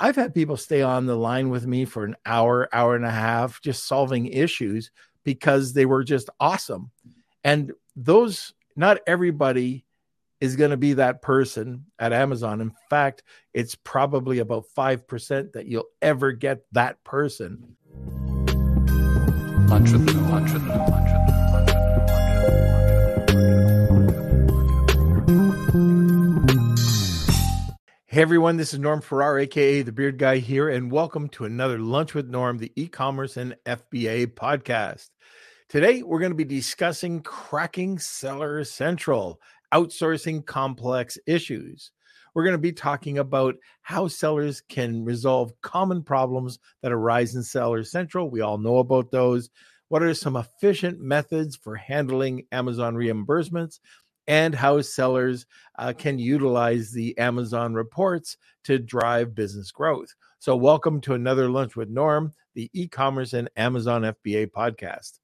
I've had people stay on the line with me for an hour, hour and a half, just solving issues because they were just awesome. And those, not everybody is going to be that person at Amazon. In fact, it's probably about 5% that you'll ever get that person. Entrepreneur, entrepreneur, entrepreneur. Hey everyone, this is Norm Farrar, aka the Beard Guy here, and welcome to another Lunch with Norm, the e-commerce and FBA podcast. Today we're going to be discussing cracking Seller Central, outsourcing complex issues. We're going to be talking about how sellers can resolve common problems that arise in Seller Central. We all know about those. What are some efficient methods for handling Amazon reimbursements? And how sellers uh, can utilize the Amazon reports to drive business growth. So, welcome to another Lunch with Norm, the e commerce and Amazon FBA podcast.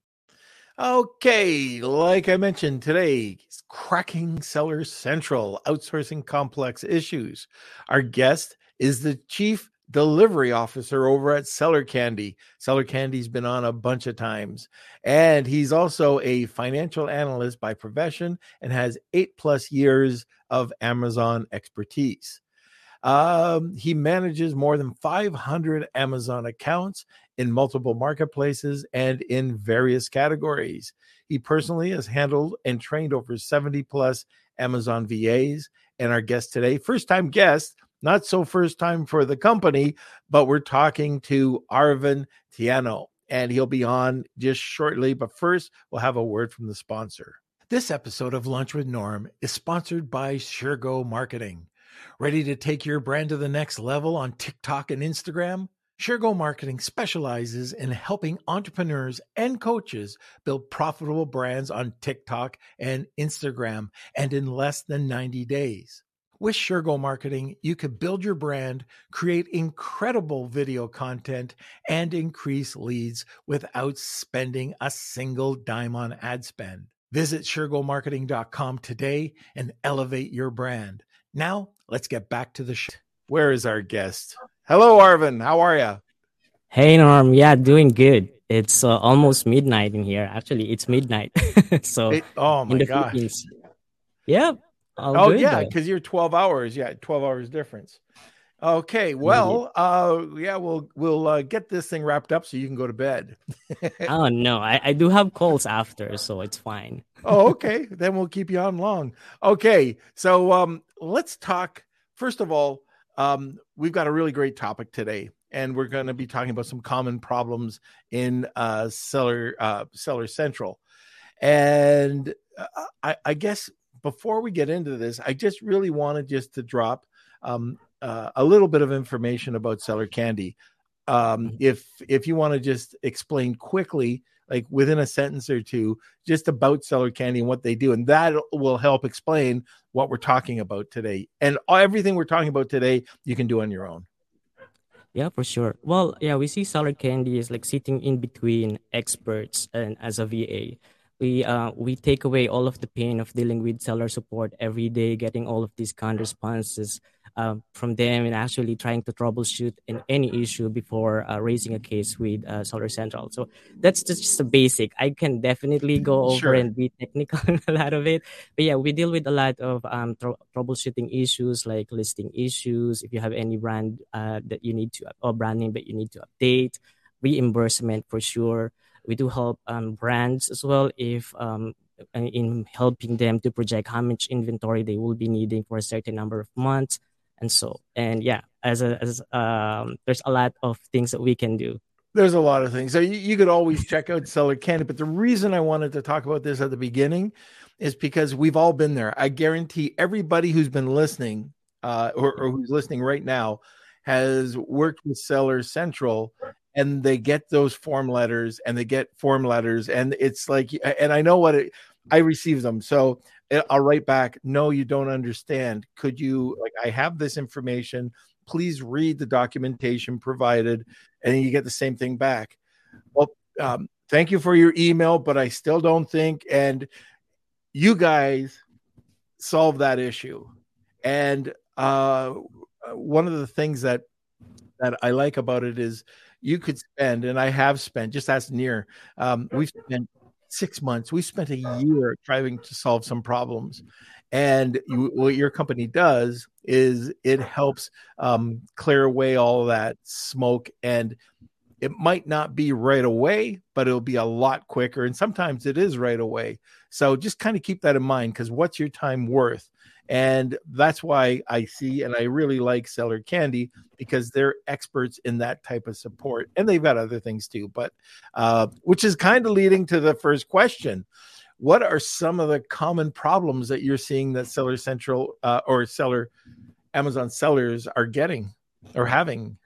Okay, like I mentioned today, cracking Seller Central, outsourcing complex issues. Our guest is the chief delivery officer over at Seller Candy. Seller Candy's been on a bunch of times. And he's also a financial analyst by profession and has eight plus years of Amazon expertise. Um, he manages more than 500 Amazon accounts in multiple marketplaces and in various categories. He personally has handled and trained over 70 plus Amazon VAs. And our guest today, first time guest, not so first time for the company, but we're talking to Arvin Teano, and he'll be on just shortly. But first, we'll have a word from the sponsor. This episode of Lunch with Norm is sponsored by Shergo Marketing. Ready to take your brand to the next level on TikTok and Instagram? Shergo Marketing specializes in helping entrepreneurs and coaches build profitable brands on TikTok and Instagram and in less than 90 days. With SureGo Marketing, you can build your brand, create incredible video content, and increase leads without spending a single dime on ad spend. Visit SureGoMarketing.com today and elevate your brand. Now, let's get back to the show. Where is our guest? Hello, Arvin. How are you? Hey, Norm. Yeah, doing good. It's uh, almost midnight in here. Actually, it's midnight. so, it, oh my god. Yeah, All oh yeah, because you're 12 hours. Yeah, 12 hours difference. Okay, well, uh, yeah, we'll we'll uh, get this thing wrapped up so you can go to bed. oh no, I, I do have calls after, so it's fine. oh, okay. Then we'll keep you on long. Okay, so um, let's talk. First of all, um, we've got a really great topic today, and we're going to be talking about some common problems in uh, Seller uh, Seller Central. And uh, I, I guess before we get into this, I just really wanted just to drop um, uh, a little bit of information about Seller Candy. Um, mm-hmm. if if you want to just explain quickly, like within a sentence or two, just about Seller Candy and what they do, and that will help explain what we're talking about today. And everything we're talking about today, you can do on your own. Yeah, for sure. Well, yeah, we see Seller Candy is like sitting in between experts and as a VA we uh, we take away all of the pain of dealing with seller support every day, getting all of these kind responses uh, from them, and actually trying to troubleshoot in any issue before uh, raising a case with uh, Seller Central. So that's just a basic. I can definitely go over sure. and be technical in a lot of it, but yeah, we deal with a lot of um, tr- troubleshooting issues like listing issues. If you have any brand uh, that you need to or brand name that you need to update, reimbursement for sure we do help um, brands as well if um, in helping them to project how much inventory they will be needing for a certain number of months and so and yeah as a as um there's a lot of things that we can do. There's a lot of things. So you, you could always check out seller candy but the reason i wanted to talk about this at the beginning is because we've all been there. I guarantee everybody who's been listening uh, or, or who's listening right now has worked with seller central and they get those form letters and they get form letters and it's like and i know what it, i receive them so eh, i'll write back no you don't understand. Could you like i have this information. Please read the documentation provided and you get the same thing back. Well um, thank you for your email but i still don't think and you guys solve that issue. And uh, one of the things that that I like about it is you could spend, and I have spent, just as near, um, we've spent six months, we spent a year trying to solve some problems. And you, what your company does is it helps um, clear away all that smoke and it might not be right away, but it'll be a lot quicker. And sometimes it is right away. So just kind of keep that in mind because what's your time worth? And that's why I see and I really like Seller Candy because they're experts in that type of support. And they've got other things too, but uh, which is kind of leading to the first question. What are some of the common problems that you're seeing that Seller Central uh, or Seller Amazon sellers are getting or having?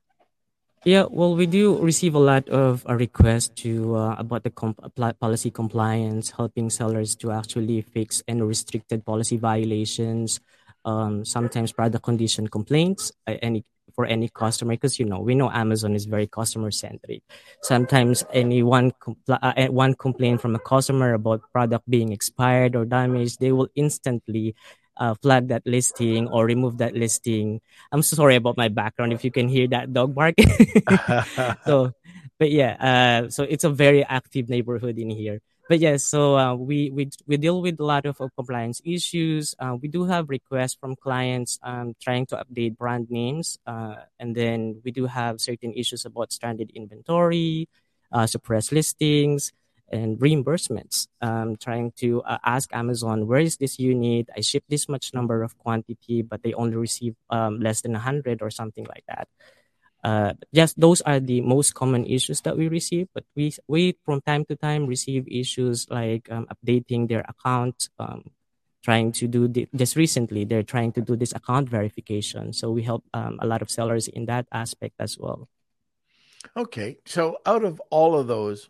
Yeah, well, we do receive a lot of uh, requests to uh, about the comp- policy compliance, helping sellers to actually fix any restricted policy violations. Um, sometimes product condition complaints, uh, any for any customer, because you know we know Amazon is very customer centric. Sometimes any one compl- uh, one complaint from a customer about product being expired or damaged, they will instantly uh, flag that listing or remove that listing. I'm so sorry about my background if you can hear that dog bark. so, but yeah, uh, so it's a very active neighborhood in here. But yeah, so uh, we, we we deal with a lot of uh, compliance issues. Uh, we do have requests from clients um, trying to update brand names, uh, and then we do have certain issues about stranded inventory, suppressed listings, and reimbursements. Um, trying to uh, ask Amazon, where is this unit? I ship this much number of quantity, but they only receive um, less than 100 or something like that. Uh, yes, those are the most common issues that we receive, but we, we from time to time receive issues like um, updating their account, um, trying to do the, just recently, they're trying to do this account verification. So we help um, a lot of sellers in that aspect as well. Okay. So out of all of those,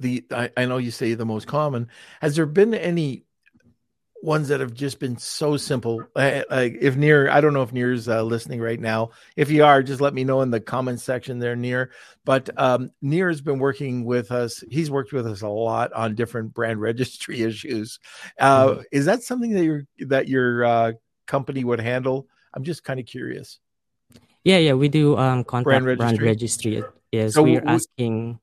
the I, I know you say the most common. Has there been any ones that have just been so simple. Like if Near, I don't know if Near's uh, listening right now. If you are, just let me know in the comments section there, Near. But um, Near has been working with us. He's worked with us a lot on different brand registry issues. Uh, mm-hmm. Is that something that your that your uh, company would handle? I'm just kind of curious. Yeah, yeah, we do um, contact brand registry. Brand registry. Yes, so we're asking.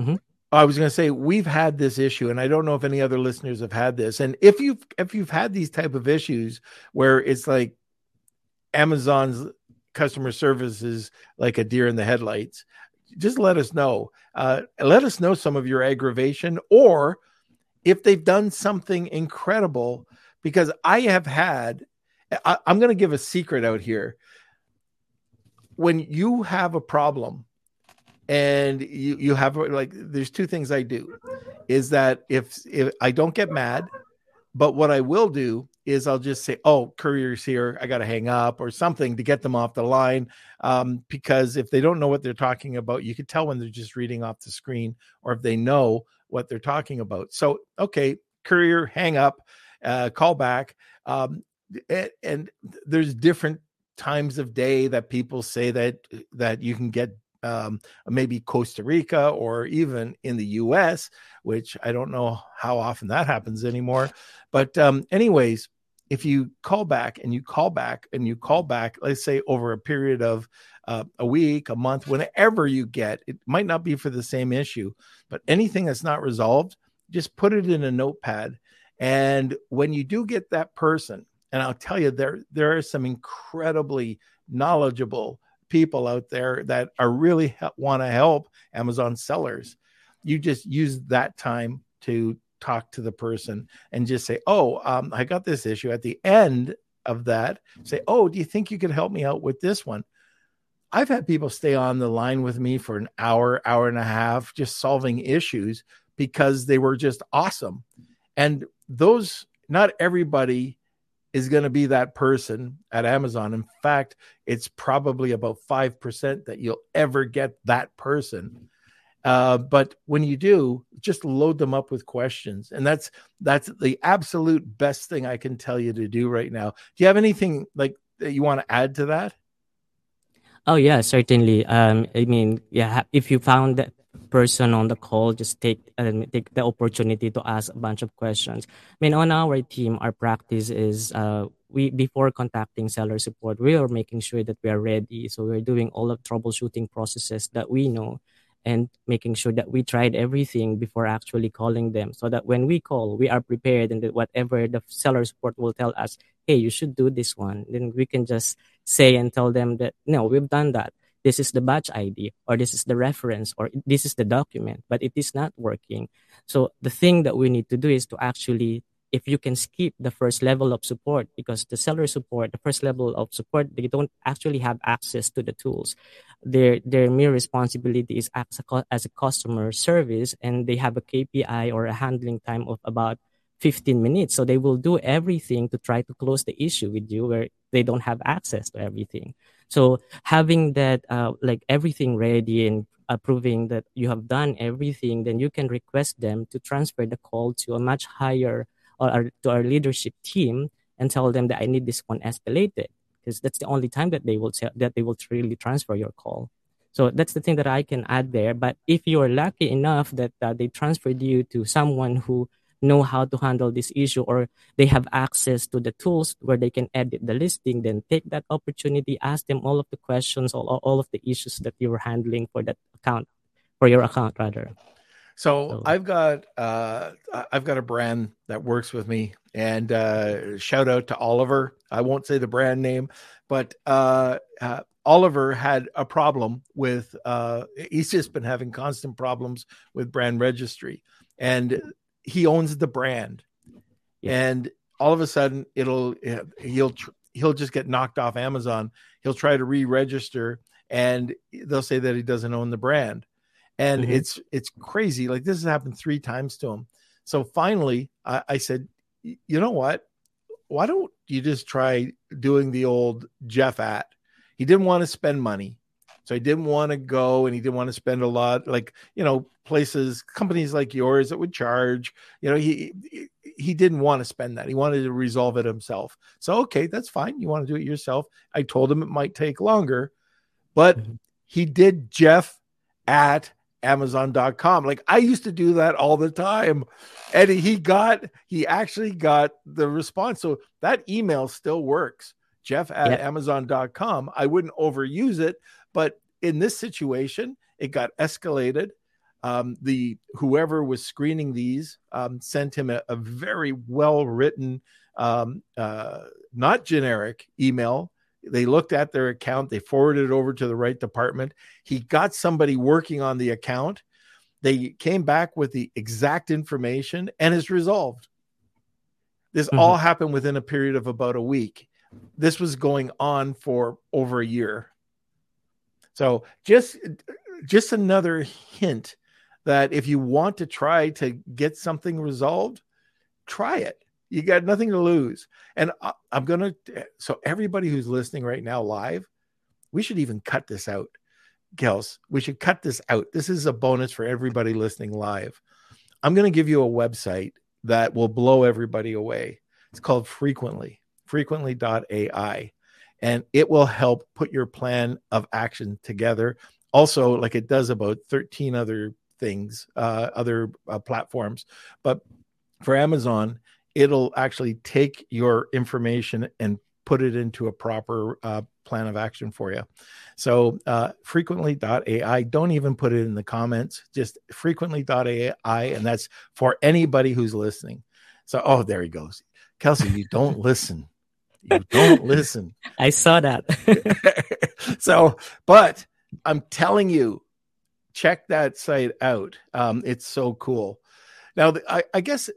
Mm-hmm. I was going to say we've had this issue, and I don't know if any other listeners have had this. And if you've if you've had these type of issues where it's like Amazon's customer service is like a deer in the headlights, just let us know. Uh, let us know some of your aggravation, or if they've done something incredible. Because I have had, I, I'm going to give a secret out here. When you have a problem and you you have like there's two things I do is that if if I don't get mad, but what I will do is I'll just say, "Oh, courier's here. I got to hang up or something to get them off the line." Um, because if they don't know what they're talking about, you can tell when they're just reading off the screen, or if they know what they're talking about. So, okay, courier, hang up, uh, call back, um, and, and there's different times of day that people say that that you can get um, maybe Costa Rica or even in the US, which I don't know how often that happens anymore. But, um, anyways, if you call back and you call back and you call back, let's say over a period of uh, a week, a month, whenever you get, it might not be for the same issue, but anything that's not resolved, just put it in a notepad. And when you do get that person, and I'll tell you, there there are some incredibly knowledgeable people out there that are really want to help Amazon sellers. You just use that time to talk to the person and just say, "Oh, um, I got this issue." At the end of that, say, "Oh, do you think you could help me out with this one?" I've had people stay on the line with me for an hour, hour and a half, just solving issues because they were just awesome. And those, not everybody is going to be that person at Amazon. In fact, it's probably about 5% that you'll ever get that person. Uh, but when you do, just load them up with questions. And that's that's the absolute best thing I can tell you to do right now. Do you have anything like that you want to add to that? Oh yeah, certainly. Um, I mean, yeah, if you found that person on the call just take uh, take the opportunity to ask a bunch of questions. I mean, on our team, our practice is uh, we before contacting seller support, we are making sure that we are ready. So we're doing all of troubleshooting processes that we know and making sure that we tried everything before actually calling them so that when we call we are prepared and that whatever the seller support will tell us hey you should do this one then we can just say and tell them that no we've done that this is the batch ID or this is the reference or this is the document, but it is not working. So the thing that we need to do is to actually, if you can skip the first level of support, because the seller support, the first level of support, they don't actually have access to the tools. Their their mere responsibility is as a, as a customer service, and they have a KPI or a handling time of about 15 minutes. So they will do everything to try to close the issue with you where they don't have access to everything. So having that, uh, like everything ready and approving that you have done everything, then you can request them to transfer the call to a much higher or our, to our leadership team and tell them that I need this one escalated because that's the only time that they will tell, that they will really transfer your call. So that's the thing that I can add there. But if you are lucky enough that uh, they transferred you to someone who know how to handle this issue or they have access to the tools where they can edit the listing, then take that opportunity, ask them all of the questions, all, all of the issues that you were handling for that account, for your account rather. So, so. I've got uh, I've got a brand that works with me, and uh, shout out to Oliver. I won't say the brand name, but uh, uh Oliver had a problem with. Uh, he's just been having constant problems with brand registry, and he owns the brand, yeah. and all of a sudden it'll he'll he'll just get knocked off Amazon. He'll try to re-register, and they'll say that he doesn't own the brand, and mm-hmm. it's it's crazy. Like this has happened three times to him. So finally, I, I said, you know what? Why don't you just try doing the old Jeff at? He didn't want to spend money. So he didn't want to go and he didn't want to spend a lot, like, you know, places, companies like yours that would charge, you know, he, he didn't want to spend that. He wanted to resolve it himself. So, okay, that's fine. You want to do it yourself. I told him it might take longer, but mm-hmm. he did Jeff at amazon.com like i used to do that all the time and he got he actually got the response so that email still works jeff at amazon.com i wouldn't overuse it but in this situation, it got escalated. Um, the whoever was screening these um, sent him a, a very well written, um, uh, not generic email. They looked at their account, they forwarded it over to the right department. He got somebody working on the account. They came back with the exact information and it's resolved. This mm-hmm. all happened within a period of about a week. This was going on for over a year. So just just another hint that if you want to try to get something resolved, try it. You got nothing to lose. And I, am going to, so everybody who's listening right now live, we should even cut this out. Kels, we should cut this out. This is a bonus for everybody listening live. I'm going to give you a website that will blow everybody away. It's called Frequently, frequently.ai and it will help put your plan of action together. Also, like it does about 13 other things, uh, other uh, platforms. But for Amazon, it'll actually take your information and put it into a proper uh, plan of action for you. So, uh, frequently.ai, don't even put it in the comments, just frequently.ai. And that's for anybody who's listening. So, oh, there he goes. Kelsey, you don't listen. You don't listen. I saw that. so, but I'm telling you, check that site out. Um, it's so cool. Now, I, I guess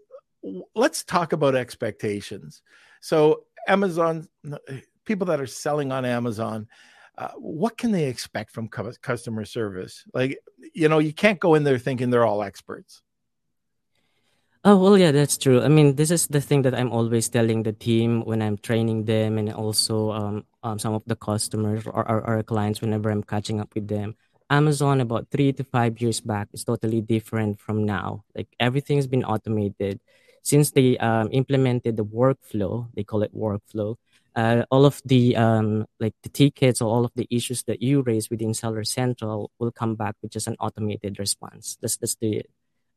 let's talk about expectations. So, Amazon, people that are selling on Amazon, uh, what can they expect from customer service? Like, you know, you can't go in there thinking they're all experts. Oh, well, yeah, that's true. I mean, this is the thing that I'm always telling the team when I'm training them and also um, um, some of the customers or our, clients whenever I'm catching up with them. Amazon about three to five years back is totally different from now. Like everything's been automated. Since they um, implemented the workflow, they call it workflow, uh, all of the um, like the tickets or all of the issues that you raise within Seller Central will come back with just an automated response. That's that's the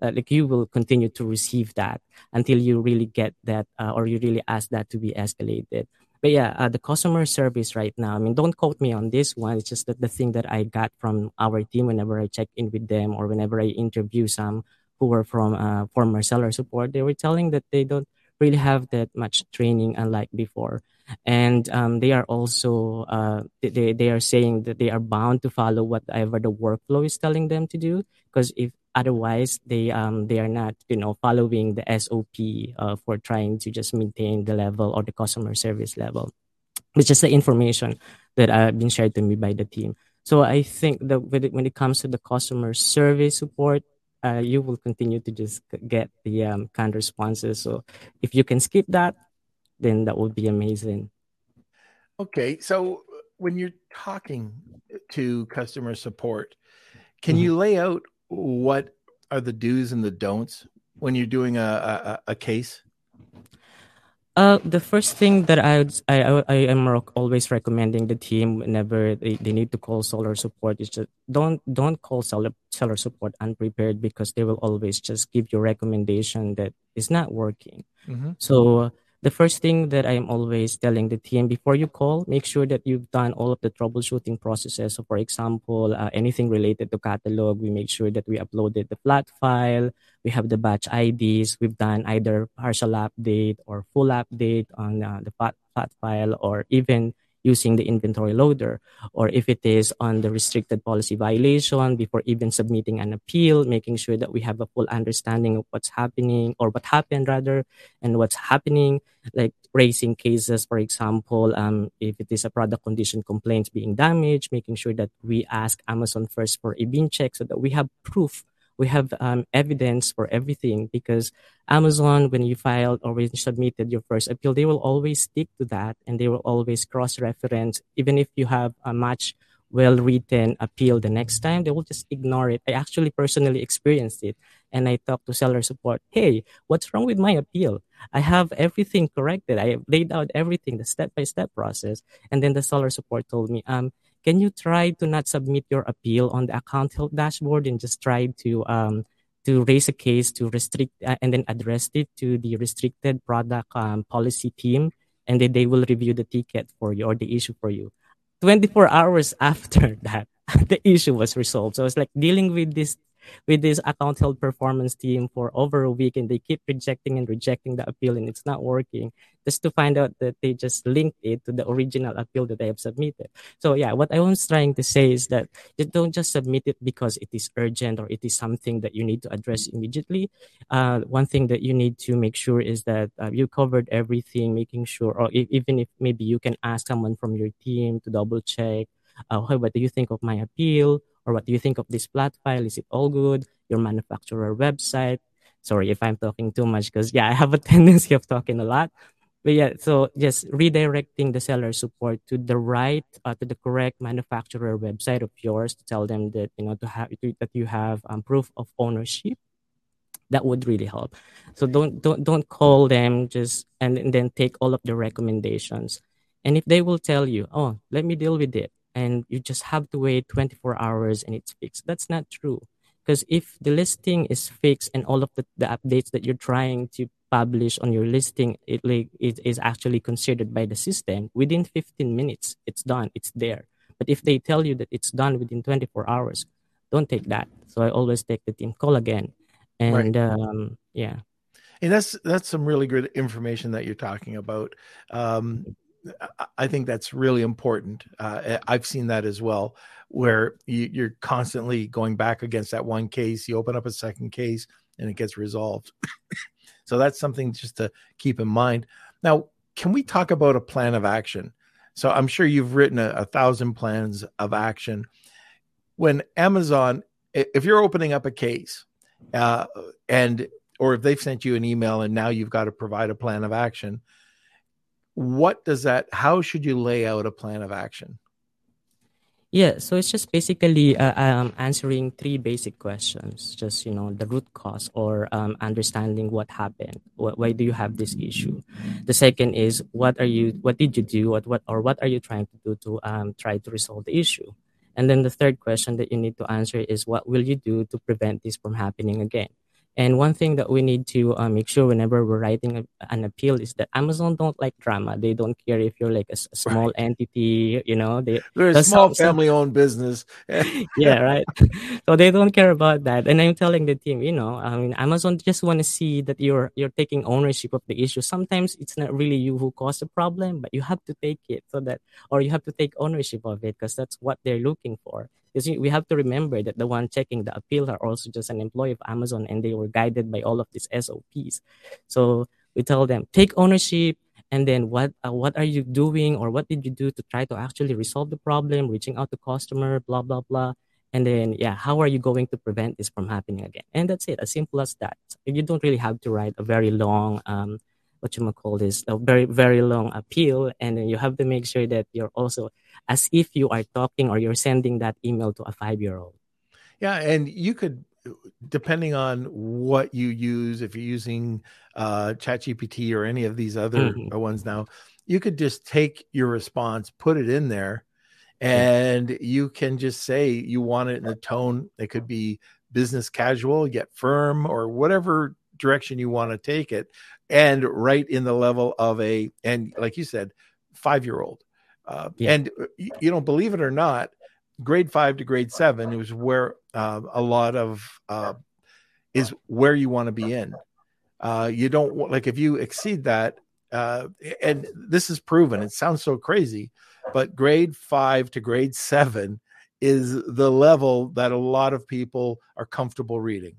like you will continue to receive that until you really get that uh, or you really ask that to be escalated. But yeah, uh, the customer service right now. I mean, don't quote me on this one. It's just that the thing that I got from our team whenever I check in with them or whenever I interview some who were from uh, former seller support, they were telling that they don't really have that much training unlike before and um, they are also uh, they, they are saying that they are bound to follow whatever the workflow is telling them to do because if otherwise they um they are not you know following the sop uh, for trying to just maintain the level or the customer service level it's just the information that have uh, been shared to me by the team so i think that when it comes to the customer service support uh, you will continue to just get the um, canned responses. So if you can skip that, then that would be amazing. Okay, so when you're talking to customer support, can mm-hmm. you lay out what are the do's and the don'ts when you're doing a, a, a case? Uh, the first thing that I, would, I, I am always recommending the team whenever they, they need to call seller support is just don't don't call seller seller support unprepared because they will always just give you recommendation that is not working. Mm-hmm. So the first thing that I'm always telling the team before you call, make sure that you've done all of the troubleshooting processes. So, for example, uh, anything related to catalog, we make sure that we uploaded the flat file, we have the batch IDs, we've done either partial update or full update on uh, the flat, flat file, or even using the inventory loader, or if it is on the restricted policy violation before even submitting an appeal, making sure that we have a full understanding of what's happening or what happened rather, and what's happening, like raising cases, for example, um, if it is a product condition complaint being damaged, making sure that we ask Amazon first for a bin check so that we have proof we have um, evidence for everything because Amazon, when you filed or when you submitted your first appeal, they will always stick to that and they will always cross reference. Even if you have a much well written appeal the next time, they will just ignore it. I actually personally experienced it and I talked to seller support. Hey, what's wrong with my appeal? I have everything corrected. I laid out everything, the step by step process. And then the seller support told me, um, can you try to not submit your appeal on the account health dashboard and just try to um, to raise a case to restrict uh, and then address it to the restricted product um, policy team and then they will review the ticket for you or the issue for you. 24 hours after that the issue was resolved. So it's like dealing with this with this account health performance team for over a week and they keep rejecting and rejecting the appeal and it's not working just to find out that they just linked it to the original appeal that they have submitted. So yeah, what I was trying to say is that you don't just submit it because it is urgent or it is something that you need to address immediately. Uh, one thing that you need to make sure is that uh, you covered everything, making sure, or if, even if maybe you can ask someone from your team to double check. Uh, what do you think of my appeal? Or what do you think of this flat file? Is it all good? Your manufacturer website. Sorry if I'm talking too much because yeah, I have a tendency of talking a lot. But yeah, so just redirecting the seller support to the right, uh, to the correct manufacturer website of yours to tell them that you know to have that you have um, proof of ownership. That would really help. So don't don't don't call them just and, and then take all of the recommendations. And if they will tell you, oh, let me deal with it, and you just have to wait 24 hours and it's fixed. That's not true. Because if the listing is fixed and all of the, the updates that you're trying to publish on your listing, it, like, it is actually considered by the system, within 15 minutes, it's done, it's there. But if they tell you that it's done within 24 hours, don't take that. So I always take the team call again. And right. um, yeah. And that's that's some really good information that you're talking about. Um, I think that's really important. Uh, I've seen that as well, where you, are constantly going back against that one case. You open up a second case and it gets resolved. so that's something just to keep in mind. Now, can we talk about a plan of action? So I'm sure you've written a, a thousand plans of action. When Amazon, if you're opening up a case, uh, and or if they've sent you an email and now you've got to provide a plan of action what does that how should you lay out a plan of action Yeah, so it's just basically uh, um, answering three basic questions. Just you know the root cause or um, understanding what happened. Why do you have this issue? The second is what are you? What did you do? What what or what are you trying to do to um, try to resolve the issue? And then the third question that you need to answer is what will you do to prevent this from happening again? And one thing that we need to uh, make sure whenever we're writing a, an appeal is that Amazon don't like drama. They don't care if you're like a, a small right. entity, you know. They, they're a small family-owned business. yeah, right. so they don't care about that. And I'm telling the team, you know, I mean, Amazon just want to see that you're you're taking ownership of the issue. Sometimes it's not really you who caused the problem, but you have to take it so that, or you have to take ownership of it because that's what they're looking for. Because we have to remember that the one checking the appeal are also just an employee of Amazon and they were guided by all of these SOPs. So we tell them, take ownership, and then what uh, what are you doing or what did you do to try to actually resolve the problem reaching out to customer blah blah blah and then yeah how are you going to prevent this from happening again and that's it as simple as that you don't really have to write a very long um, what you might call this a very very long appeal and then you have to make sure that you're also as if you are talking or you're sending that email to a five year old. Yeah, and you could, depending on what you use, if you're using uh, ChatGPT or any of these other mm-hmm. ones now, you could just take your response, put it in there, and mm-hmm. you can just say you want it in a tone. It could be business casual, yet firm, or whatever direction you want to take it, and right in the level of a, and like you said, five year old uh, yeah. And uh, you know, believe it or not, grade five to grade seven is where uh, a lot of uh, is where you want to be in. Uh, you don't want, like if you exceed that, uh, and this is proven. It sounds so crazy, but grade five to grade seven is the level that a lot of people are comfortable reading.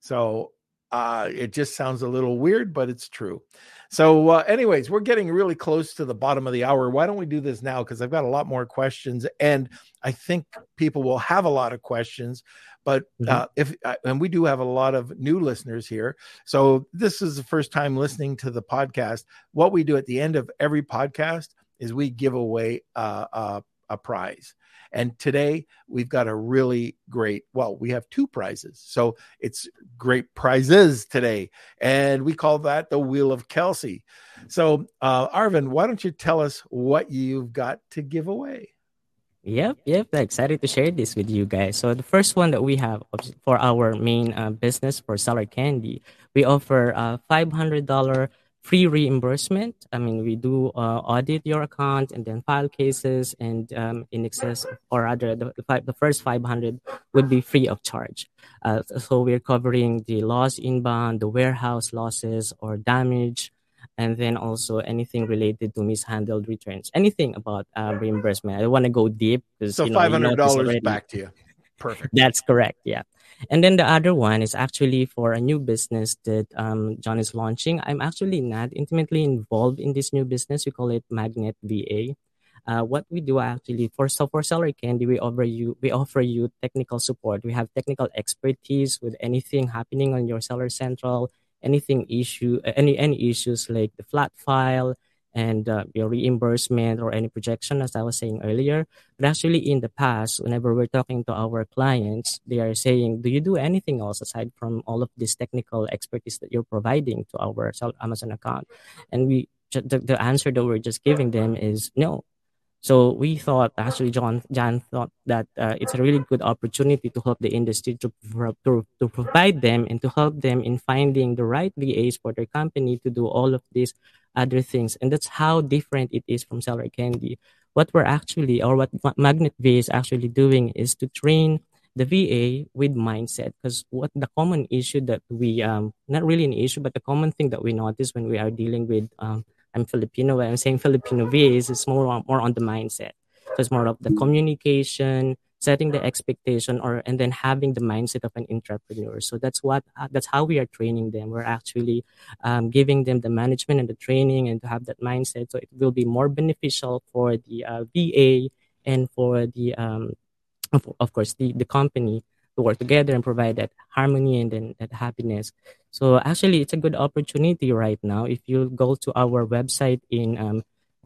So uh, it just sounds a little weird, but it's true. So, uh, anyways, we're getting really close to the bottom of the hour. Why don't we do this now? Because I've got a lot more questions, and I think people will have a lot of questions. But mm-hmm. uh, if uh, and we do have a lot of new listeners here, so this is the first time listening to the podcast. What we do at the end of every podcast is we give away a, a, a prize. And today we've got a really great, well, we have two prizes. So it's great prizes today. And we call that the Wheel of Kelsey. So, uh, Arvin, why don't you tell us what you've got to give away? Yep, yep. Excited to share this with you guys. So the first one that we have for our main uh, business for Seller Candy, we offer a five hundred dollar free reimbursement. I mean, we do uh, audit your account and then file cases, and um, in excess or rather, the, the, the, first 500 would be free of charge. Uh, so we're covering the loss inbound, the warehouse losses or damage, and then also anything related to mishandled returns, anything about uh, reimbursement. I want to go deep so you know, five hundred dollars back to you. Perfect. That's correct. Yeah. And then the other one is actually for a new business that um, John is launching. I'm actually not intimately involved in this new business. We call it Magnet VA. Uh, what we do actually for so for seller candy we offer you we offer you technical support we have technical expertise with anything happening on your seller central anything issue any any issues like the flat file and uh, your reimbursement or any projection, as I was saying earlier. But actually, in the past, whenever we're talking to our clients, they are saying, "Do you do anything else aside from all of this technical expertise that you're providing to our Amazon account?" And we, the, the answer that we're just giving them is no. So we thought, actually, John, John thought that uh, it's a really good opportunity to help the industry to, to, to provide them and to help them in finding the right VAs for their company to do all of these other things. And that's how different it is from Seller Candy. What we're actually, or what Magnet VA is actually doing is to train the VA with mindset. Because what the common issue that we, um, not really an issue, but the common thing that we notice when we are dealing with, um, I'm Filipino, I'm saying Filipino VAs is more, more on the mindset. So it's more of the communication, setting the expectation or and then having the mindset of an entrepreneur so that's what uh, that's how we are training them. We're actually um, giving them the management and the training and to have that mindset. So it will be more beneficial for the uh, va and for the um, of, of course the, the company to work together and provide that harmony and then that happiness. So actually it's a good opportunity right now. If you go to our website in um,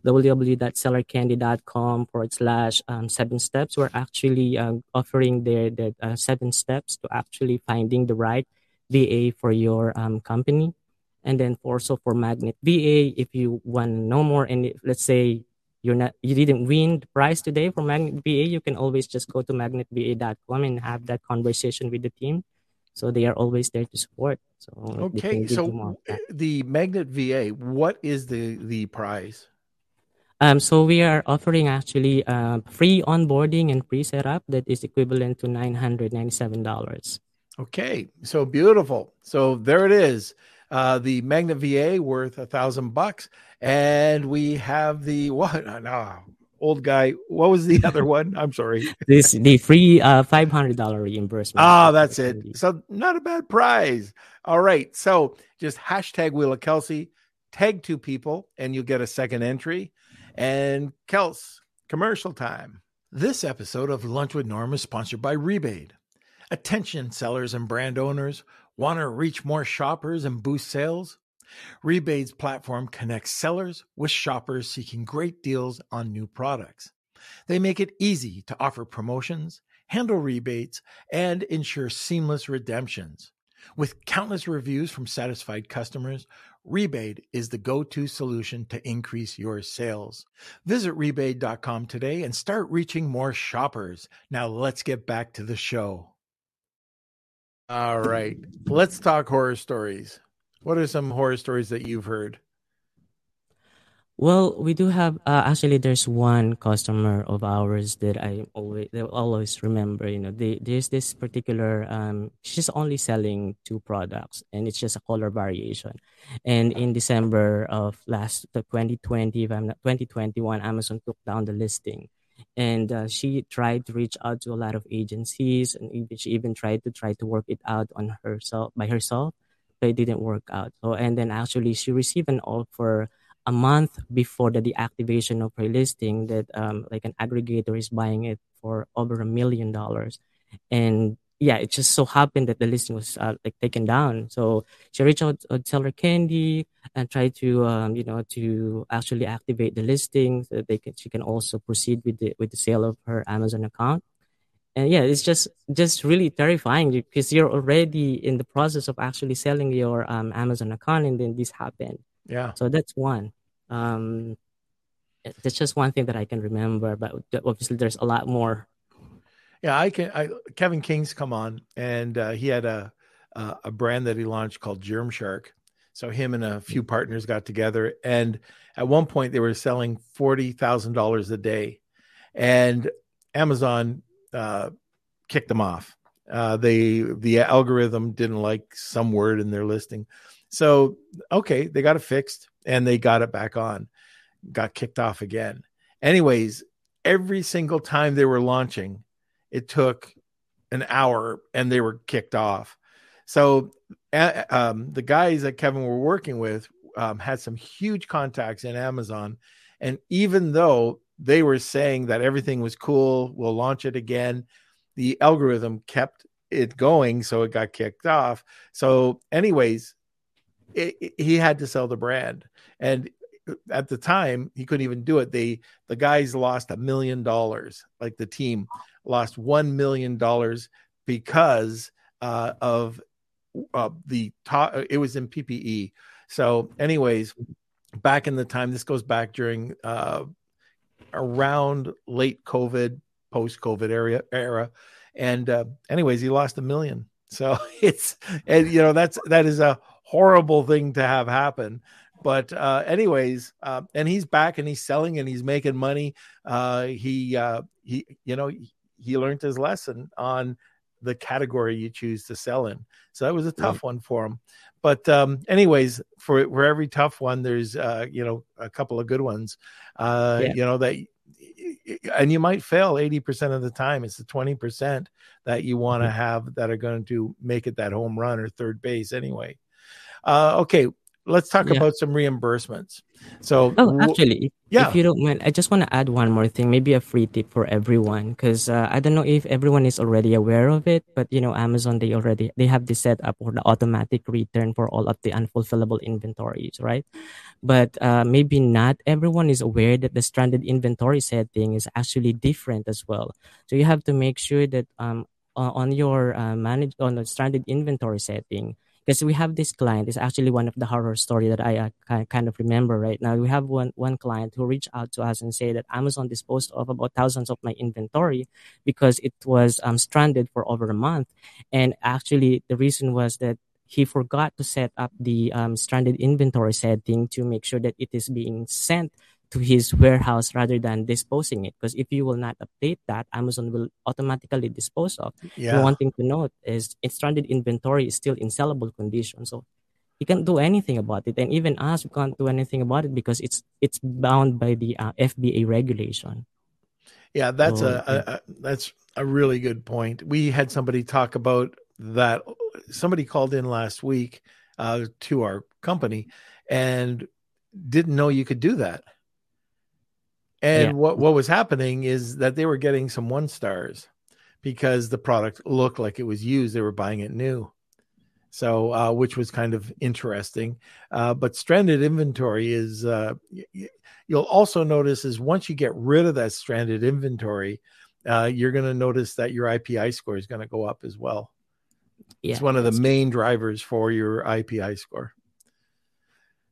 www.sellercandy.com forward slash um, seven steps. We're actually uh, offering there the uh, seven steps to actually finding the right VA for your um, company. And then also for Magnet VA, if you want to know more, and let's say you're not you didn't win the prize today for Magnet VA, you can always just go to magnetva.com and have that conversation with the team. So they are always there to support. So okay, so the Magnet VA, what is the the prize? Um, so we are offering actually uh, free onboarding and free setup that is equivalent to nine hundred ninety seven dollars. Okay, so beautiful. So there it is. Uh, the Magnet VA worth a thousand bucks, and we have the what? No, old guy. What was the other one? I'm sorry. this the free uh, five hundred dollar reimbursement. Ah, that's it. So not a bad prize. All right. So just hashtag Wheel of Kelsey, tag two people, and you'll get a second entry. And Kels, commercial time. This episode of Lunch with Norm is sponsored by Rebaid. Attention sellers and brand owners want to reach more shoppers and boost sales? Rebaid's platform connects sellers with shoppers seeking great deals on new products. They make it easy to offer promotions, handle rebates, and ensure seamless redemptions. With countless reviews from satisfied customers, Rebaid is the go to solution to increase your sales. Visit rebaid.com today and start reaching more shoppers. Now, let's get back to the show. All right. Let's talk horror stories. What are some horror stories that you've heard? Well, we do have uh, actually. There's one customer of ours that I always they always remember. You know, they, there's this particular. Um, she's only selling two products, and it's just a color variation. And in December of last the 2020, if I'm not 2021, Amazon took down the listing and uh, she tried to reach out to a lot of agencies and she even tried to try to work it out on herself by herself but it didn't work out so and then actually she received an offer a month before the deactivation of her listing that um, like an aggregator is buying it for over a million dollars and yeah, it just so happened that the listing was uh, like taken down. So she reached out to Seller Candy and tried to, um, you know, to actually activate the listing so that they can, she can also proceed with the with the sale of her Amazon account. And yeah, it's just just really terrifying because you're already in the process of actually selling your um, Amazon account, and then this happened. Yeah. So that's one. Um, that's just one thing that I can remember, but obviously there's a lot more yeah, I can. I Kevin King's come on, and uh, he had a a brand that he launched called Germ Shark. So him and a few partners got together, and at one point they were selling forty thousand dollars a day, and Amazon uh, kicked them off. Uh, they the algorithm didn't like some word in their listing, so okay, they got it fixed and they got it back on. Got kicked off again. Anyways, every single time they were launching, it took an hour and they were kicked off. So um, the guys that Kevin were working with um, had some huge contacts in Amazon. And even though they were saying that everything was cool, we'll launch it again, the algorithm kept it going. So it got kicked off. So, anyways, it, he had to sell the brand. And at the time, he couldn't even do it. They, the guys lost a million dollars, like the team lost $1 million because uh, of uh, the top, it was in PPE. So, anyways, back in the time, this goes back during uh, around late COVID, post COVID area era. And, uh, anyways, he lost a million. So it's, and you know, that's, that is a horrible thing to have happen. But uh, anyways, uh, and he's back and he's selling and he's making money. Uh, he uh, he you know he learned his lesson on the category you choose to sell in. So that was a tough one for him. But um, anyways, for for every tough one, there's uh, you know a couple of good ones. Uh, yeah. You know that, and you might fail 80% of the time. It's the 20% that you want to mm-hmm. have that are going to make it that home run or third base anyway. Uh, okay, let's talk Yeah. about some reimbursements. So, Oh, actually, if, yeah, if you don't mind, I just want to add one more thing, maybe a free tip for everyone, because uh, I don't know if everyone is already aware of it, but you know, Amazon they already they have this set up for the automatic return for all of the unfulfillable inventories, right? But uh, maybe not everyone is aware that the stranded inventory setting is actually different as well. So you have to make sure that um on your uh, manage on the stranded inventory setting because we have this client it's actually one of the horror story that i uh, kind of remember right now. We have one one client who reached out to us and say that amazon disposed of about thousands of my inventory because it was um, stranded for over a month. And actually the reason was that he forgot to set up the um, stranded inventory setting to make sure that it is being sent to his warehouse rather than disposing it because if you will not update that amazon will automatically dispose of yeah, one thing to note is its stranded inventory is still in sellable condition. So he can't do anything about it. And even us, we can't do anything about it because it's it's bound by the uh, FBA regulation. yeah. That's So a, yeah. a, a that's a really good point. We had somebody talk about that. Somebody called in last week uh, to our company and didn't know you could do that. Yeah. And what what was happening is that they were getting some one stars because the product looked like it was used. They were buying it new. So, uh, which was kind of interesting. Uh, but stranded inventory is, uh, you'll also notice is once you get rid of that stranded inventory, uh, you're going to notice that your IPI score is going to go up as well. It's one of the main drivers for your IPI score.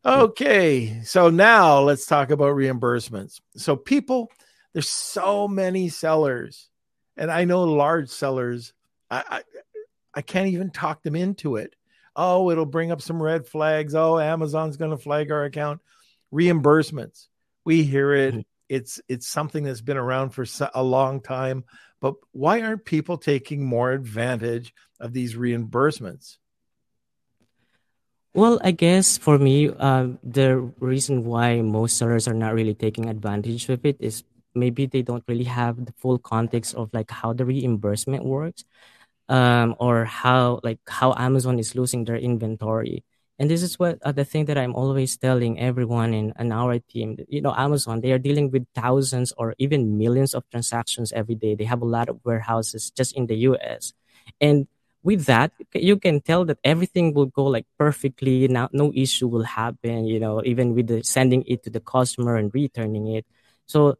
Okay, so now let's talk about reimbursements. So, people, there's so many sellers, and I know large sellers. I, I I can't even talk them into it. Oh, it'll bring up some red flags. Oh, Amazon's going to flag our account. Reimbursements. We hear it. Mhm. It's it's something that's been around for a long time. But why aren't people taking more advantage of these reimbursements? Well, I guess for me, um, the reason why most sellers are not really taking advantage of it is maybe they don't really have the full context of like how the reimbursement works, um, or how like how Amazon is losing their inventory. And this is what uh, the thing that I'm always telling everyone in, in our team. You know, Amazon they are dealing with thousands or even millions of transactions every day. They have a lot of warehouses just in the U.S. and with that you can tell that everything will go like perfectly now no issue will happen you know even with the sending it to the customer and returning it. So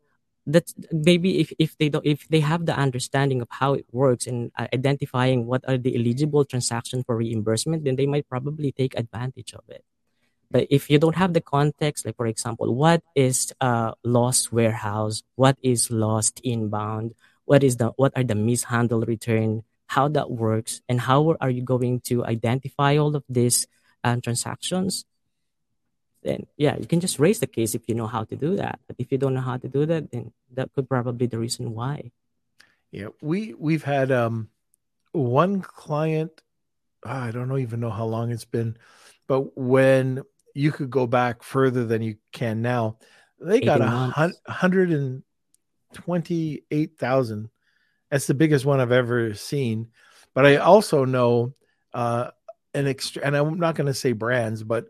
that's maybe if, if they don't if they have the understanding of how it works and uh, identifying what are the eligible transactions for reimbursement then they might probably take advantage of it. But if you don't have the context like for example what is uh lost warehouse? What is lost inbound? What is the what are the mishandled return how that works and how are you going to identify all of these um, transactions then yeah you can just raise the case if you know how to do that but if you don't know how to do that then that could probably be the reason why Yeah, we we've had um one client. I don't know even know how long it's been, but when you could go back further than you can now, they got a hun- hundred and twenty-eight thousand. That's the biggest one I've ever seen. But I also know uh, an extra, and I'm not going to say brands, but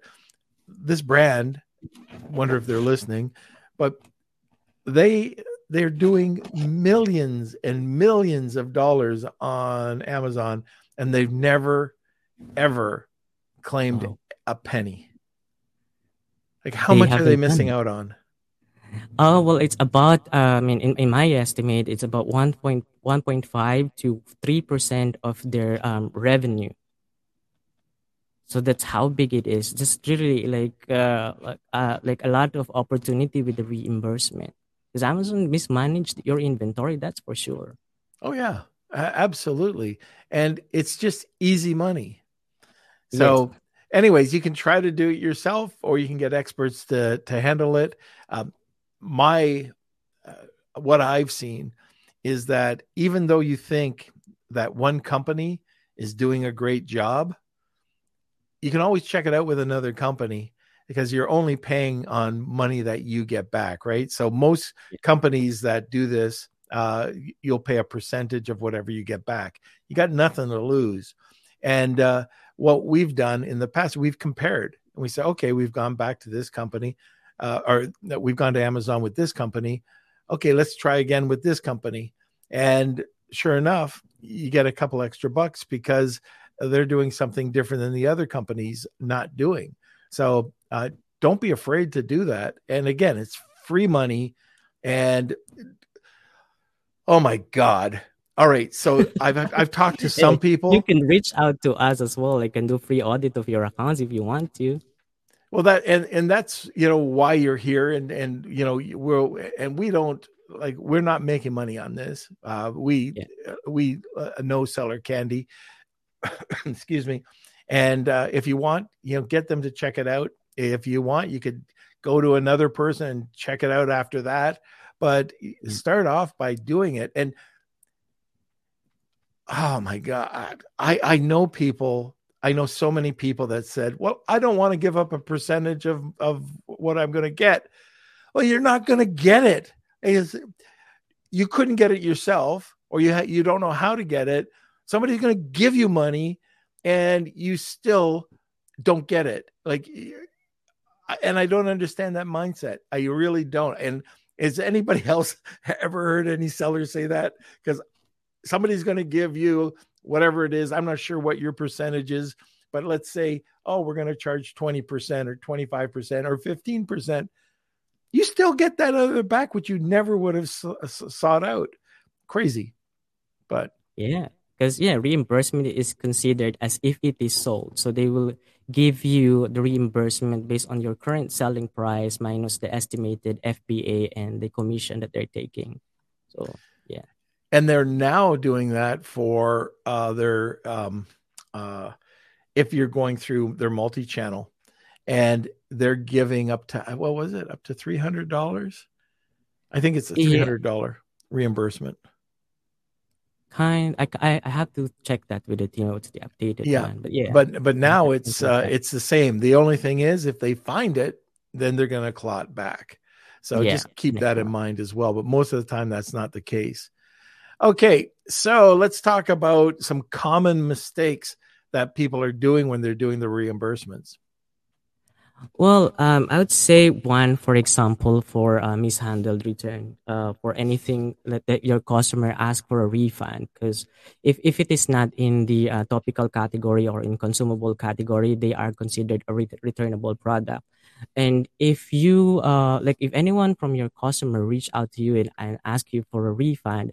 this brand. Wonder if they're listening, but they they're doing millions and millions of dollars on Amazon, and they've never ever claimed wow a penny. Like how they much are they missing it out on? Oh well it's about uh, i mean in, in my estimate it's about 1.1.5 to 3 percent of their um, revenue so that's how big it is just really like uh, like, uh like a lot of opportunity with the reimbursement because amazon mismanaged your inventory that's for sure Oh yeah, absolutely. And it's just easy money. yes So, anyways, you can try to do it yourself, or you can get experts to to handle it. Um, my uh, what I've seen is that even though you think that one company is doing a great job, you can always check it out with another company because you're only paying on money that you get back, right? So most companies that do this, uh, you'll pay a percentage of whatever you get back. You got nothing to lose. And uh, what we've done in the past, we've compared and we say, okay, we've gone back to this company, uh, or that we've gone to Amazon with this company. Okay, let's try again with this company. And sure enough, you get a couple extra bucks because they're doing something different than the other companies not doing. So uh, don't be afraid to do that. And again, it's free money. And oh my God. All right. So I've I've talked to some people. You can reach out to us as well. I can do free audit of your accounts if you want to. Well, that and and that's you know why you're here, and and you know we're and we don't like we're not making money on this. Uh, we yeah. Uh, we uh, no seller candy. Excuse me. And uh, if you want, you know, get them to check it out. If you want, you could go to another person and check it out after that. But mm. start off by doing it. And oh my God, I, I know people, I know so many people that said, well, I don't want to give up a percentage of, of what I'm going to get. Well, you're not going to get it. It's, you couldn't get it yourself, or you, ha- you don't know how to get it. Somebody's going to give you money and you still don't get it. Like, and I don't understand that mindset. I really don't. And has anybody else ever heard any sellers say that? Because somebody's going to give you whatever it is. I'm not sure what your percentage is, but let's say, oh, we're going to charge 20% or 25% or 15%. You still get that other back, which you never would have sought out. Crazy. But yeah, because yeah, reimbursement is considered as if it is sold. So they will give you the reimbursement based on your current selling price minus the estimated FBA and the commission that they're taking. So. And they're now doing that for uh, their um, uh, if you're going through their multi-channel, and they're giving up to what was it? Up to three hundred dollars? I think it's a three hundred dollar yeah. reimbursement. Kind I, I have to check that with it you know it's the updated yeah. one but yeah. But but now it's uh it's the same. The only thing is if they find it then they're going to clot back. So yeah, just keep that in mind as well but most of the time that's not the case okay so let's talk about some common mistakes that people are doing when they're doing the reimbursements well, um, I would say one, for example, for a mishandled return, uh, for anything that, that your customer asks for a refund. Because if, if it is not in the uh, topical category or in consumable category, they are considered a re- returnable product. And if you, uh, like, if anyone from your customer reach out to you and, and ask you for a refund,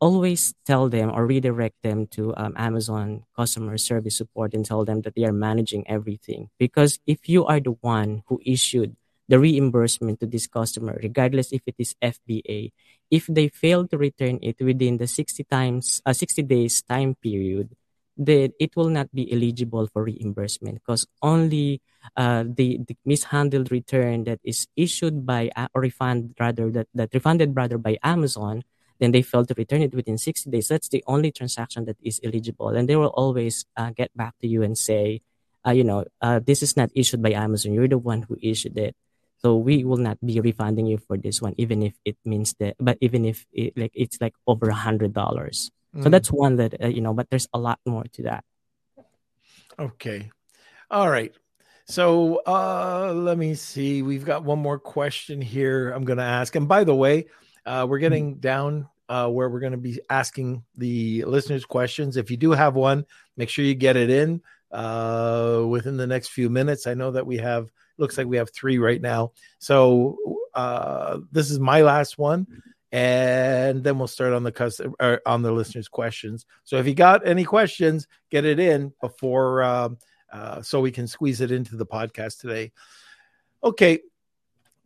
always tell them or redirect them to um, Amazon customer service support and tell them that they are managing everything. Because if you are the one who issued the reimbursement to this customer, regardless if it is FBA, if they fail to return it within the 60 times, uh, 60 days time period, then it will not be eligible for reimbursement because only uh, the, the mishandled return that is issued by uh, or refund rather that, that refunded rather by Amazon then they fail to return it within 60 days, that's the only transaction that is eligible. And they will always uh, get back to you and say, uh, you know, uh, this is not issued by Amazon. You're the one who issued it. So we will not be refunding you for this one, even if it means that, but even if it, like it's like over a hundred dollars. Mm. So that's one that, uh, you know, but there's a lot more to that. Okay. All right. So uh, let me see. We've got one more question here I'm going to ask. And by the way, uh, we're mm-hmm. getting down uh, where we're going to be asking the listeners questions. If you do have one, make sure you get it in uh, within the next few minutes. I know that we have looks like we have three right now. So uh, this is my last one, and then we'll start on the custom or on the listeners' questions. So if you got any questions, get it in before um, uh, so we can squeeze it into the podcast today. Okay,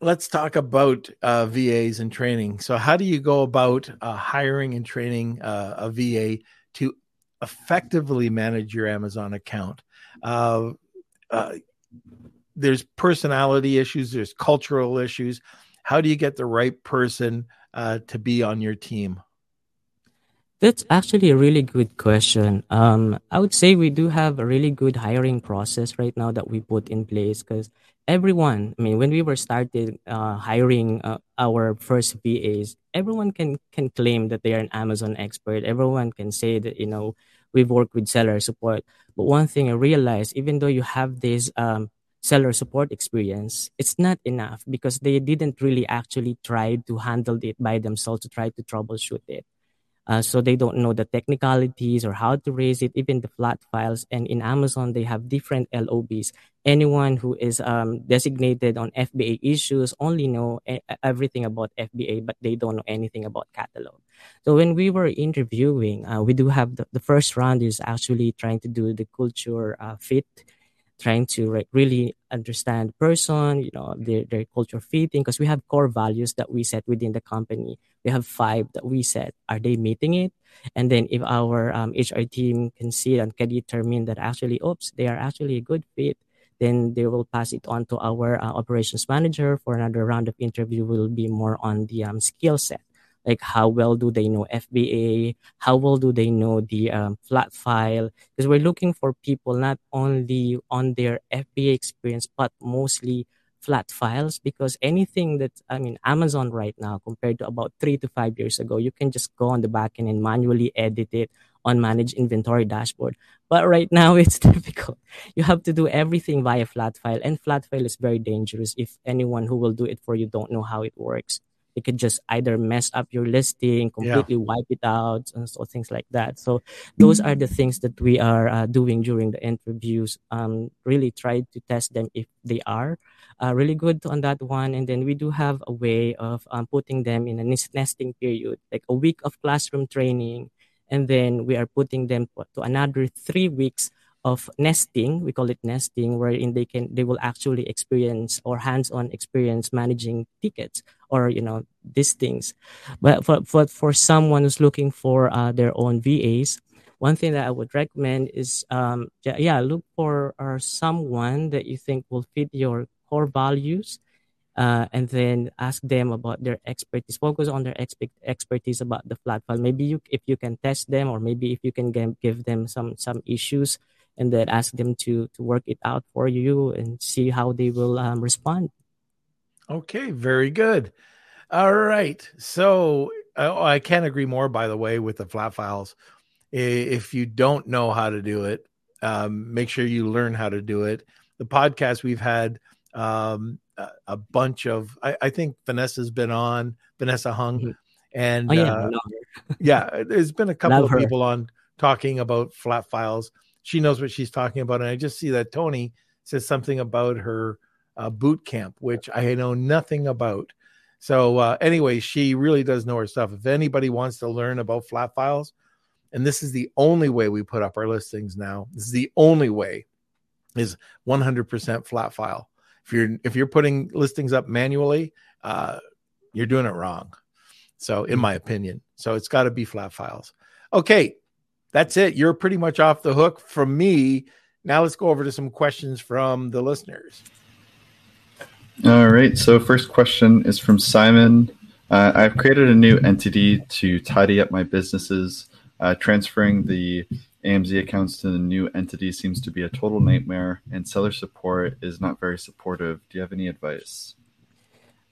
let's talk about uh, VAs and training. So, how do you go about uh, hiring and training uh, a VA to effectively manage your Amazon account? Uh, uh, there's personality issues, there's cultural issues. How do you get the right person uh, to be on your team? That's actually a really good question. Um, I would say we do have a really good hiring process right now that we put in place because everyone, I mean, when we were started uh, hiring uh, our first VAs, everyone can can claim that they are an Amazon expert. Everyone can say that you know we've worked with seller support. But one thing I realized, even though you have this um, seller support experience, it's not enough because they didn't really actually try to handle it by themselves to try to troubleshoot it. Uh, so they don't know the technicalities or how to raise it, even the flat files. And in Amazon, they have different LOBs. Anyone who is um, designated on FBA issues only know everything about FBA, but they don't know anything about catalog. So when we were interviewing, uh, we do have the, the, first round is actually trying to do the culture uh, fit trying to like really understand person you know their, their culture fitting because we have core values that we set within the company. We have five that we set. Are they meeting it? And then if our um, hr team can see and can determine that actually oops they are actually a good fit then they will pass it on to our uh, operations manager for another round of interview. Will be more on the um, skill set like how well do they know FBA? How well do they know the um, flat file? Because we're looking for people not only on their FBA experience, but mostly flat files because anything that I mean Amazon right now compared to about three to five years ago, you can just go on the backend and manually edit it on manage inventory dashboard. But right now it's difficult. You have to do everything via flat file and flat file is very dangerous if anyone who will do it for you don't know how it works it could just either mess up your listing, completely yeah. wipe it out, and so things like that. So those are the things that we are uh, doing during the interviews. Um, really try to test them if they are uh, really good on that one, and then we do have a way of um, putting them in a nesting period, like a week of classroom training, and then we are putting them to another three weeks of nesting we call it nesting wherein they can they will actually experience or hands-on experience managing tickets or you know these things but for for, for someone who's looking for uh, their own vas one thing that i would recommend is um yeah, look for or someone that you think will fit your core values uh, and then ask them about their expertise. Focus on their expe- expertise about the flat file. Maybe you, if you can test them, or maybe if you can give, give them some some issues and then ask them to to work it out for you and see how they will um, respond. Okay, very good. All right, so uh, I can't agree more. By the way, with the flat files, if you don't know how to do it, um, make sure you learn how to do it. The podcast we've had um, a, a, bunch of. I, I, think Vanessa's been on Vanessa Hwang, mm-hmm. and oh, yeah, uh, yeah, there's been a couple Love of her. people on talking about flat files she knows what she's talking about. And I just see that Tony says something about her uh, boot camp, which I know nothing about. So, uh, anyway, she really does know her stuff. If anybody wants to learn about flat files, and this is the only way we put up our listings now, this is the only way is 100% flat file. If you're if you're putting listings up manually, uh, you're doing it wrong. So, in my opinion, so it's got to be flat files. Okay, that's it. You're pretty much off the hook from me. Now let's go over to some questions from the listeners. All right. So, first question is from Simon. Uh, I've created a new entity to tidy up my businesses. Uh, transferring the AMZ accounts to the new entity seems to be a total nightmare, and seller support is not very supportive. Do you have any advice?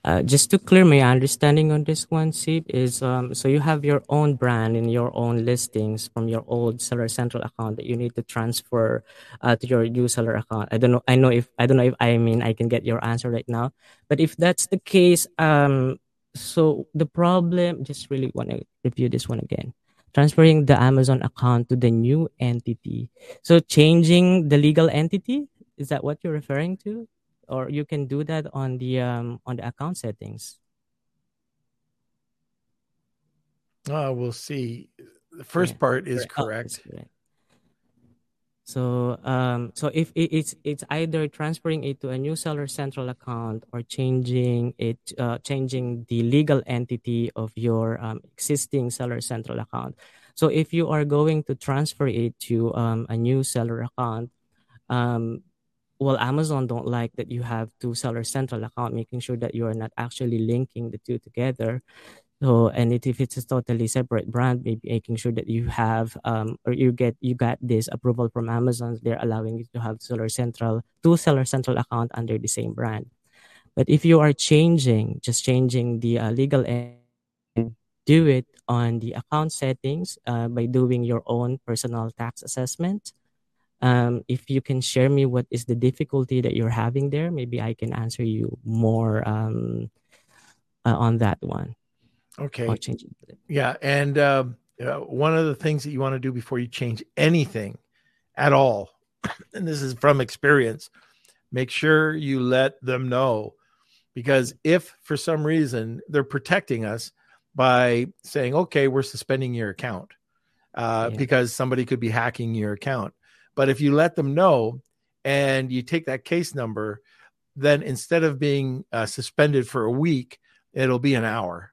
Uh, just to clear my understanding on this one, Sip, is um, so you have your own brand and your own listings from your old Seller Central account that you need to transfer uh, to your new seller account. I don't know. I know if I don't know if I mean I can get your answer right now, but if that's the case, um, so the problem. Just really want to review this one again. Transferring the Amazon account to the new entity. So changing the legal entity is that what you're referring to? Or you can do that on the um, on the account settings. Uh, we'll see. The first yeah. part is correct. Oh, correct. So, um, so if it, it's it's either transferring it to a new seller central account or changing it, uh, changing the legal entity of your um, existing seller central account. So, if you are going to transfer it to um, a new seller account, um, well amazon don't like that you have two seller central account making sure that you are not actually linking the two together. So and it, if it's a totally separate brand maybe making sure that you have um, or you get you got this approval from amazon they're allowing you to have seller central two seller central account under the same brand. But if you are changing just changing the uh, legal end do it on the account settings uh, by doing your own personal tax assessment Um, if you can share me what is the difficulty that you're having there, maybe I can answer you more um, uh, on that one. Okay. Yeah, and uh, one of the things that you want to do before you change anything at all, and this is from experience, make sure you let them know because if for some reason they're protecting us by saying, okay, we're suspending your account uh, yeah. because somebody could be hacking your account. But if you let them know and you take that case number, then instead of being uh, suspended for a week, it'll be an hour.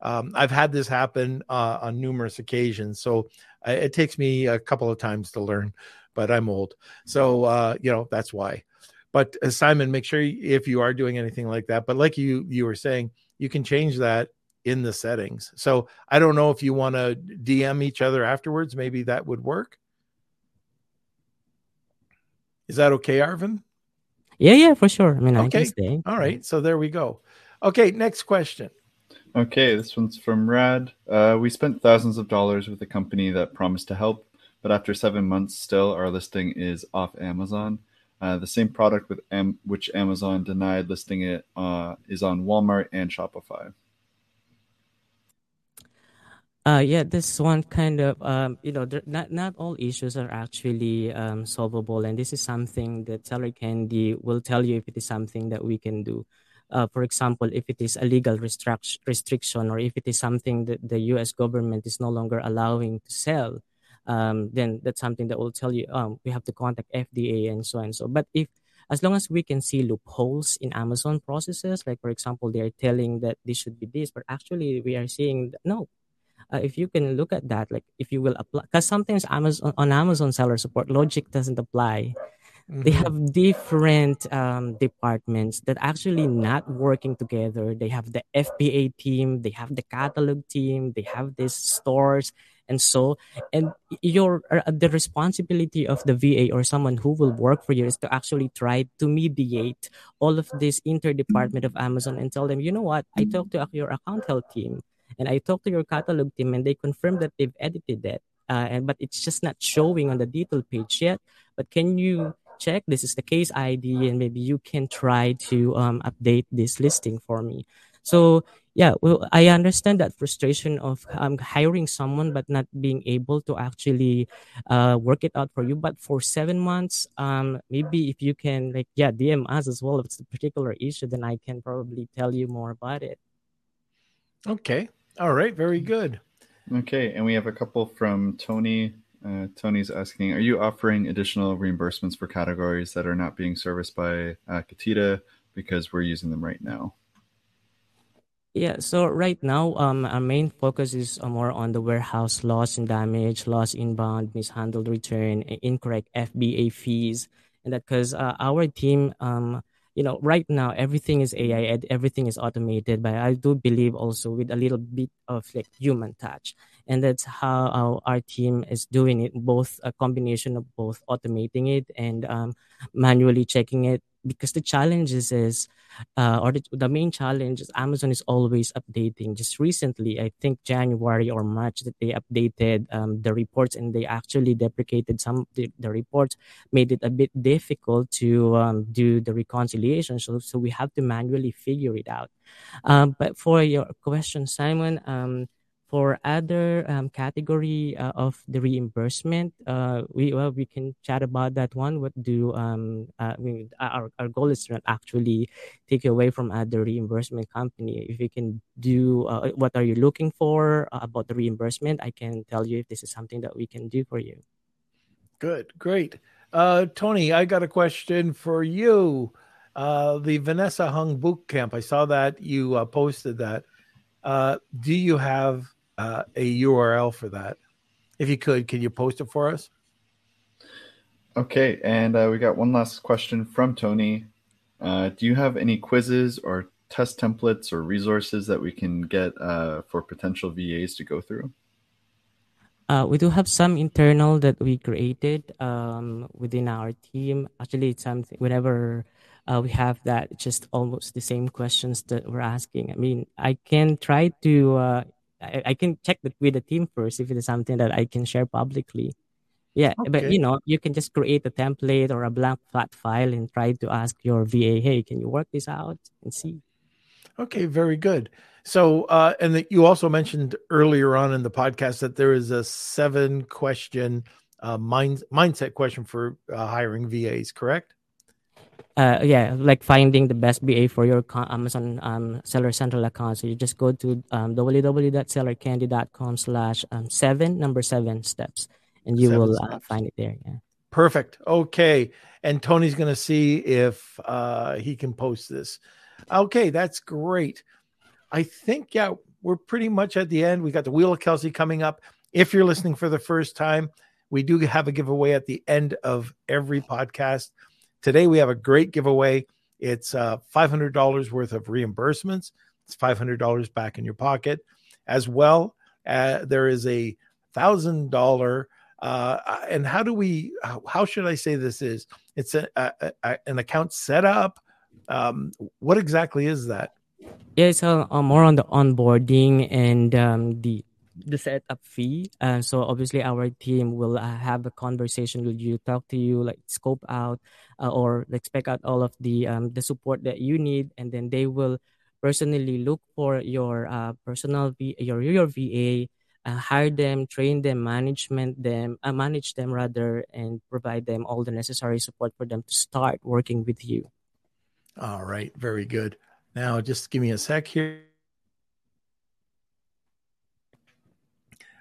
Um, I've had this happen uh, on numerous occasions, so uh, it takes me a couple of times to learn, but I'm old, so uh, you know that's why. But uh, Simon, make sure if you are doing anything like that. But like you you were saying, you can change that in the settings. So I don't know if you want to DM each other afterwards. Maybe that would work. Is that okay, Arvin? Yeah, yeah, for sure. I mean, okay. I can stay. All right. So there we go. Okay, next question. Okay, this one's from Rad. Uh, we spent thousands of dollars with a company that promised to help, but after seven months, still our listing is off Amazon. Uh, the same product with Am- which Amazon denied listing it uh, is on Walmart and Shopify. Uh, yeah, this one kind of, um, you know, not not all issues are actually um, solvable, and this is something that Seller Candy will tell you if it is something that we can do. Uh, for example, if it is a legal restric- restriction or if it is something that the U.S. government is no longer allowing to sell, um, then that's something that will tell you um, we have to contact FDA and so and so. But if as long as we can see loopholes in Amazon processes, like for example, they are telling that this should be this, but actually we are seeing no. Uh, if you can look at that, like if you will apply, because sometimes Amazon on Amazon seller support logic doesn't apply. Mm-hmm. They have different um, departments that actually not working together. They have the FBA team, they have the catalog team, they have these stores, and so and your uh, the responsibility of the va or someone who will work for you is to actually try to mediate all of this interdepartment of amazon and tell them you know what i talked to your account health team and i talked to your catalog team and they confirmed that they've edited that. uh, and but it's just not showing on the detail page yet but can you check this is the case id and maybe you can try to um, update this listing for me so yeah, well, I understand that frustration of um, hiring someone but not being able to actually uh, work it out for you. But for seven months, um, maybe if you can, like, yeah, DM us as well if it's a particular issue, then I can probably tell you more about it. Okay. All right. Very good. Okay. And we have a couple from Tony. Uh, Tony's asking Are you offering additional reimbursements for categories that are not being serviced by uh, Getida because we're using them right now? Yeah, so right now, um, our main focus is uh, more on the warehouse loss and damage, loss inbound, mishandled return, incorrect FBA fees, and that because uh, our team, um, you know, right now everything is AI, and everything is automated, but I do believe also with a little bit of like human touch, and that's how our, our team is doing it, both a combination of both automating it and um, manually checking it. Because the challenge is, is uh, or the, the main challenge is Amazon is always updating. Just recently, I think January or March, that they updated um, the reports and they actually deprecated some of the, the reports, made it a bit difficult to um, do the reconciliation. So, so we have to manually figure it out. Um, but for your question, Simon, um, for other um, category uh, of the reimbursement, uh, we well, we can chat about that one. What do um, uh, I mean, our our goal is not actually take away from other reimbursement company. If we can do uh, what are you looking for uh, about the reimbursement, I can tell you if this is something that we can do for you. Good, great. Uh, Tony, I got a question for you. the Vanessa Hwang boot camp. I saw that you posted that. Uh, do you have uh, a URL for that. If you could, can you post it for us? Okay, and uh, we got one last question from Tony. Uh, do you have any quizzes or test templates or resources that we can get uh, for potential VAs to go through? Uh, we do have some internal that we created um, within our team. Actually, it's something whenever uh, we have that, just almost the same questions that we're asking. I mean, I can try to uh, I, I can check that with the team first if it is something that I can share publicly. Yeah, okay. but you know, you can just create a template or a blank flat file and try to ask your VA, hey, can you work this out and see? Okay, very good. So, uh, and the, you also mentioned earlier on in the podcast that there is a seven question uh, mind, mindset question for uh, hiring VAs, correct? Uh, yeah, like finding the best VA for your Amazon um, Seller Central account. So you just go to um, www.sellercandy.com slash um, seven, number seven steps, and you seven will uh, find it there. Yeah. Perfect. Okay. And Tony's going to see if uh, he can post this. Okay, that's great. I think, yeah, we're pretty much at the end. We got the Wheel of Kelsey coming up. If you're listening for the first time, we do have a giveaway at the end of every podcast. Today, we have a great giveaway. It's uh, $500 worth of reimbursements. It's $500 back in your pocket. As well, uh, there is a $1,000. Uh, and how do we, how should I say this is? It's a, a, a an account setup. Um, what exactly is that? Yeah, it's uh, more on the onboarding and um, the the setup fee. Uh, so obviously our team will uh, have a conversation with you, talk to you, like scope out uh, or like spec out all of the um, the support that you need, and then they will personally look for your uh, personal v- your your VA, uh, hire them, train them, management them, uh, manage them rather, and provide them all the necessary support for them to start working with you. All right, very good. Now, just give me a sec here.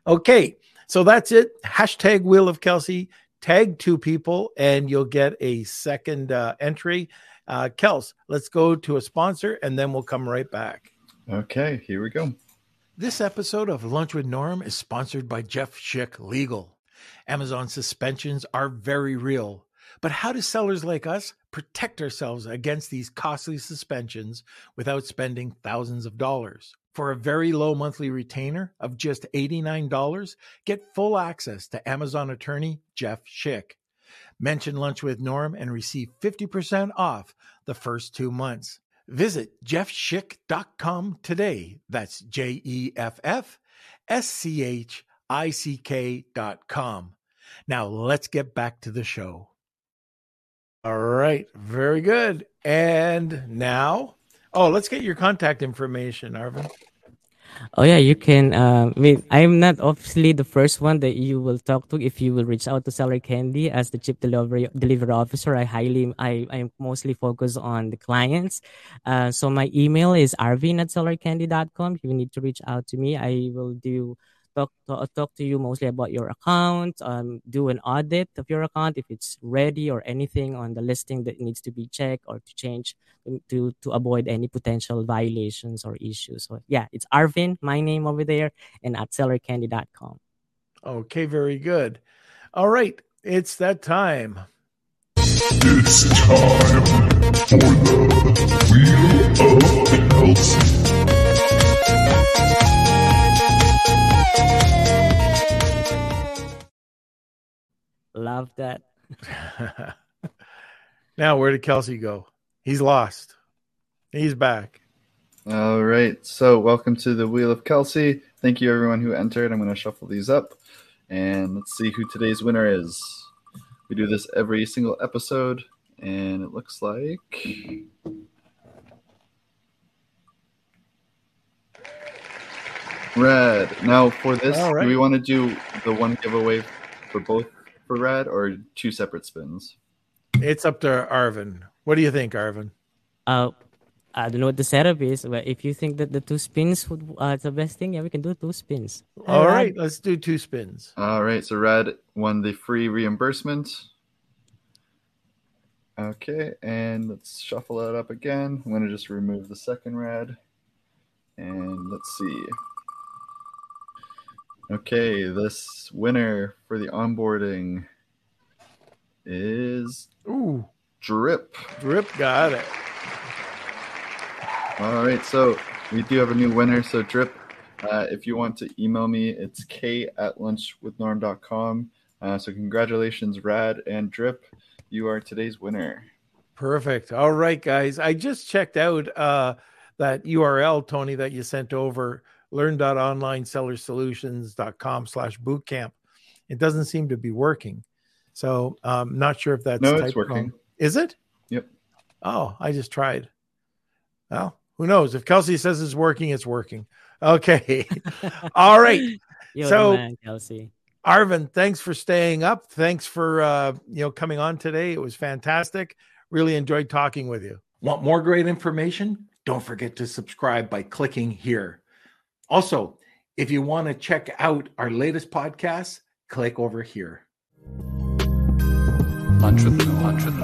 Okay, so that's it. Hashtag Wheel of Kelsey. Tag two people, and you'll get a second uh, entry. Uh, Kels, let's go to a sponsor, and then we'll come right back. Okay, here we go. This episode of Lunch with Norm is sponsored by Jeff Schick Legal. Amazon suspensions are very real. But how do sellers like us protect ourselves against these costly suspensions without spending thousands of dollars? For a very low monthly retainer of just $89, get full access to Amazon attorney Jeff Schick. Mention Lunch with Norm and receive 50% off the first two months. Visit jeffschick.com today. That's J E F F S C H I C K.com. Now let's get back to the show. All right, very good. And now, oh, let's get your contact information, Arvin. Oh yeah, you can. Uh, I mean, I'm not obviously the first one that you will talk to if you will reach out to Seller Candy as the chief delivery delivery officer. I highly, I, I'm mostly focused on the clients. Uh, so my email is arvin at sellercandy.com. If you need to reach out to me, I will do talk to, talk to you mostly about your account, um, do an audit of your account if it's ready or anything on the listing that needs to be checked or to change to to avoid any potential violations or issues. So yeah, it's Arvin, my name over there, and at sellercandy.com. Okay, very good. All right, it's that time. It's time for the Wheel of Kelsey. Love that. now, where did Kelsey go? He's lost. He's back. All right. So, welcome to the Wheel of Kelsey. Thank you, everyone who entered. I'm going to shuffle these up and let's see who today's winner is. We do this every single episode, and it looks like. Red. Now, for this, right. do we want to do the one giveaway for both for red or two separate spins? It's up to Arvin. What do you think, Arvin? Uh, I don't know what the setup is, but if you think that the two spins would uh, the best thing, yeah, we can do two spins. All uh, right, let's do two spins. All right, so Red won the free reimbursement. Okay, and let's shuffle that up again. I'm going to just remove the second red. And let's see. Okay, this winner for the onboarding is Ooh. Drip. Drip got it. All right, so we do have a new winner. So Drip, uh, if you want to email me, it's k at lunchwithnorm.com. Uh, so congratulations, Rad and Drip. You are today's winner. Perfect. All right, guys. I just checked out uh, that URL, Tony, that you sent over learn.onlinesellersolutions.com slash bootcamp. It doesn't seem to be working. So um not sure if that's No, it's working. wrong. Is it? Yep. Oh, I just tried. Well, who knows? If Kelsey says it's working, it's working. Okay. All right. You're So- man, Kelsey. Arvin, thanks for staying up. Thanks for uh, you know coming on today. It was fantastic. Really enjoyed talking with you. Want more great information? Don't forget to subscribe by clicking here. Also, if you want to check out our latest podcast, click over here. With Lunch with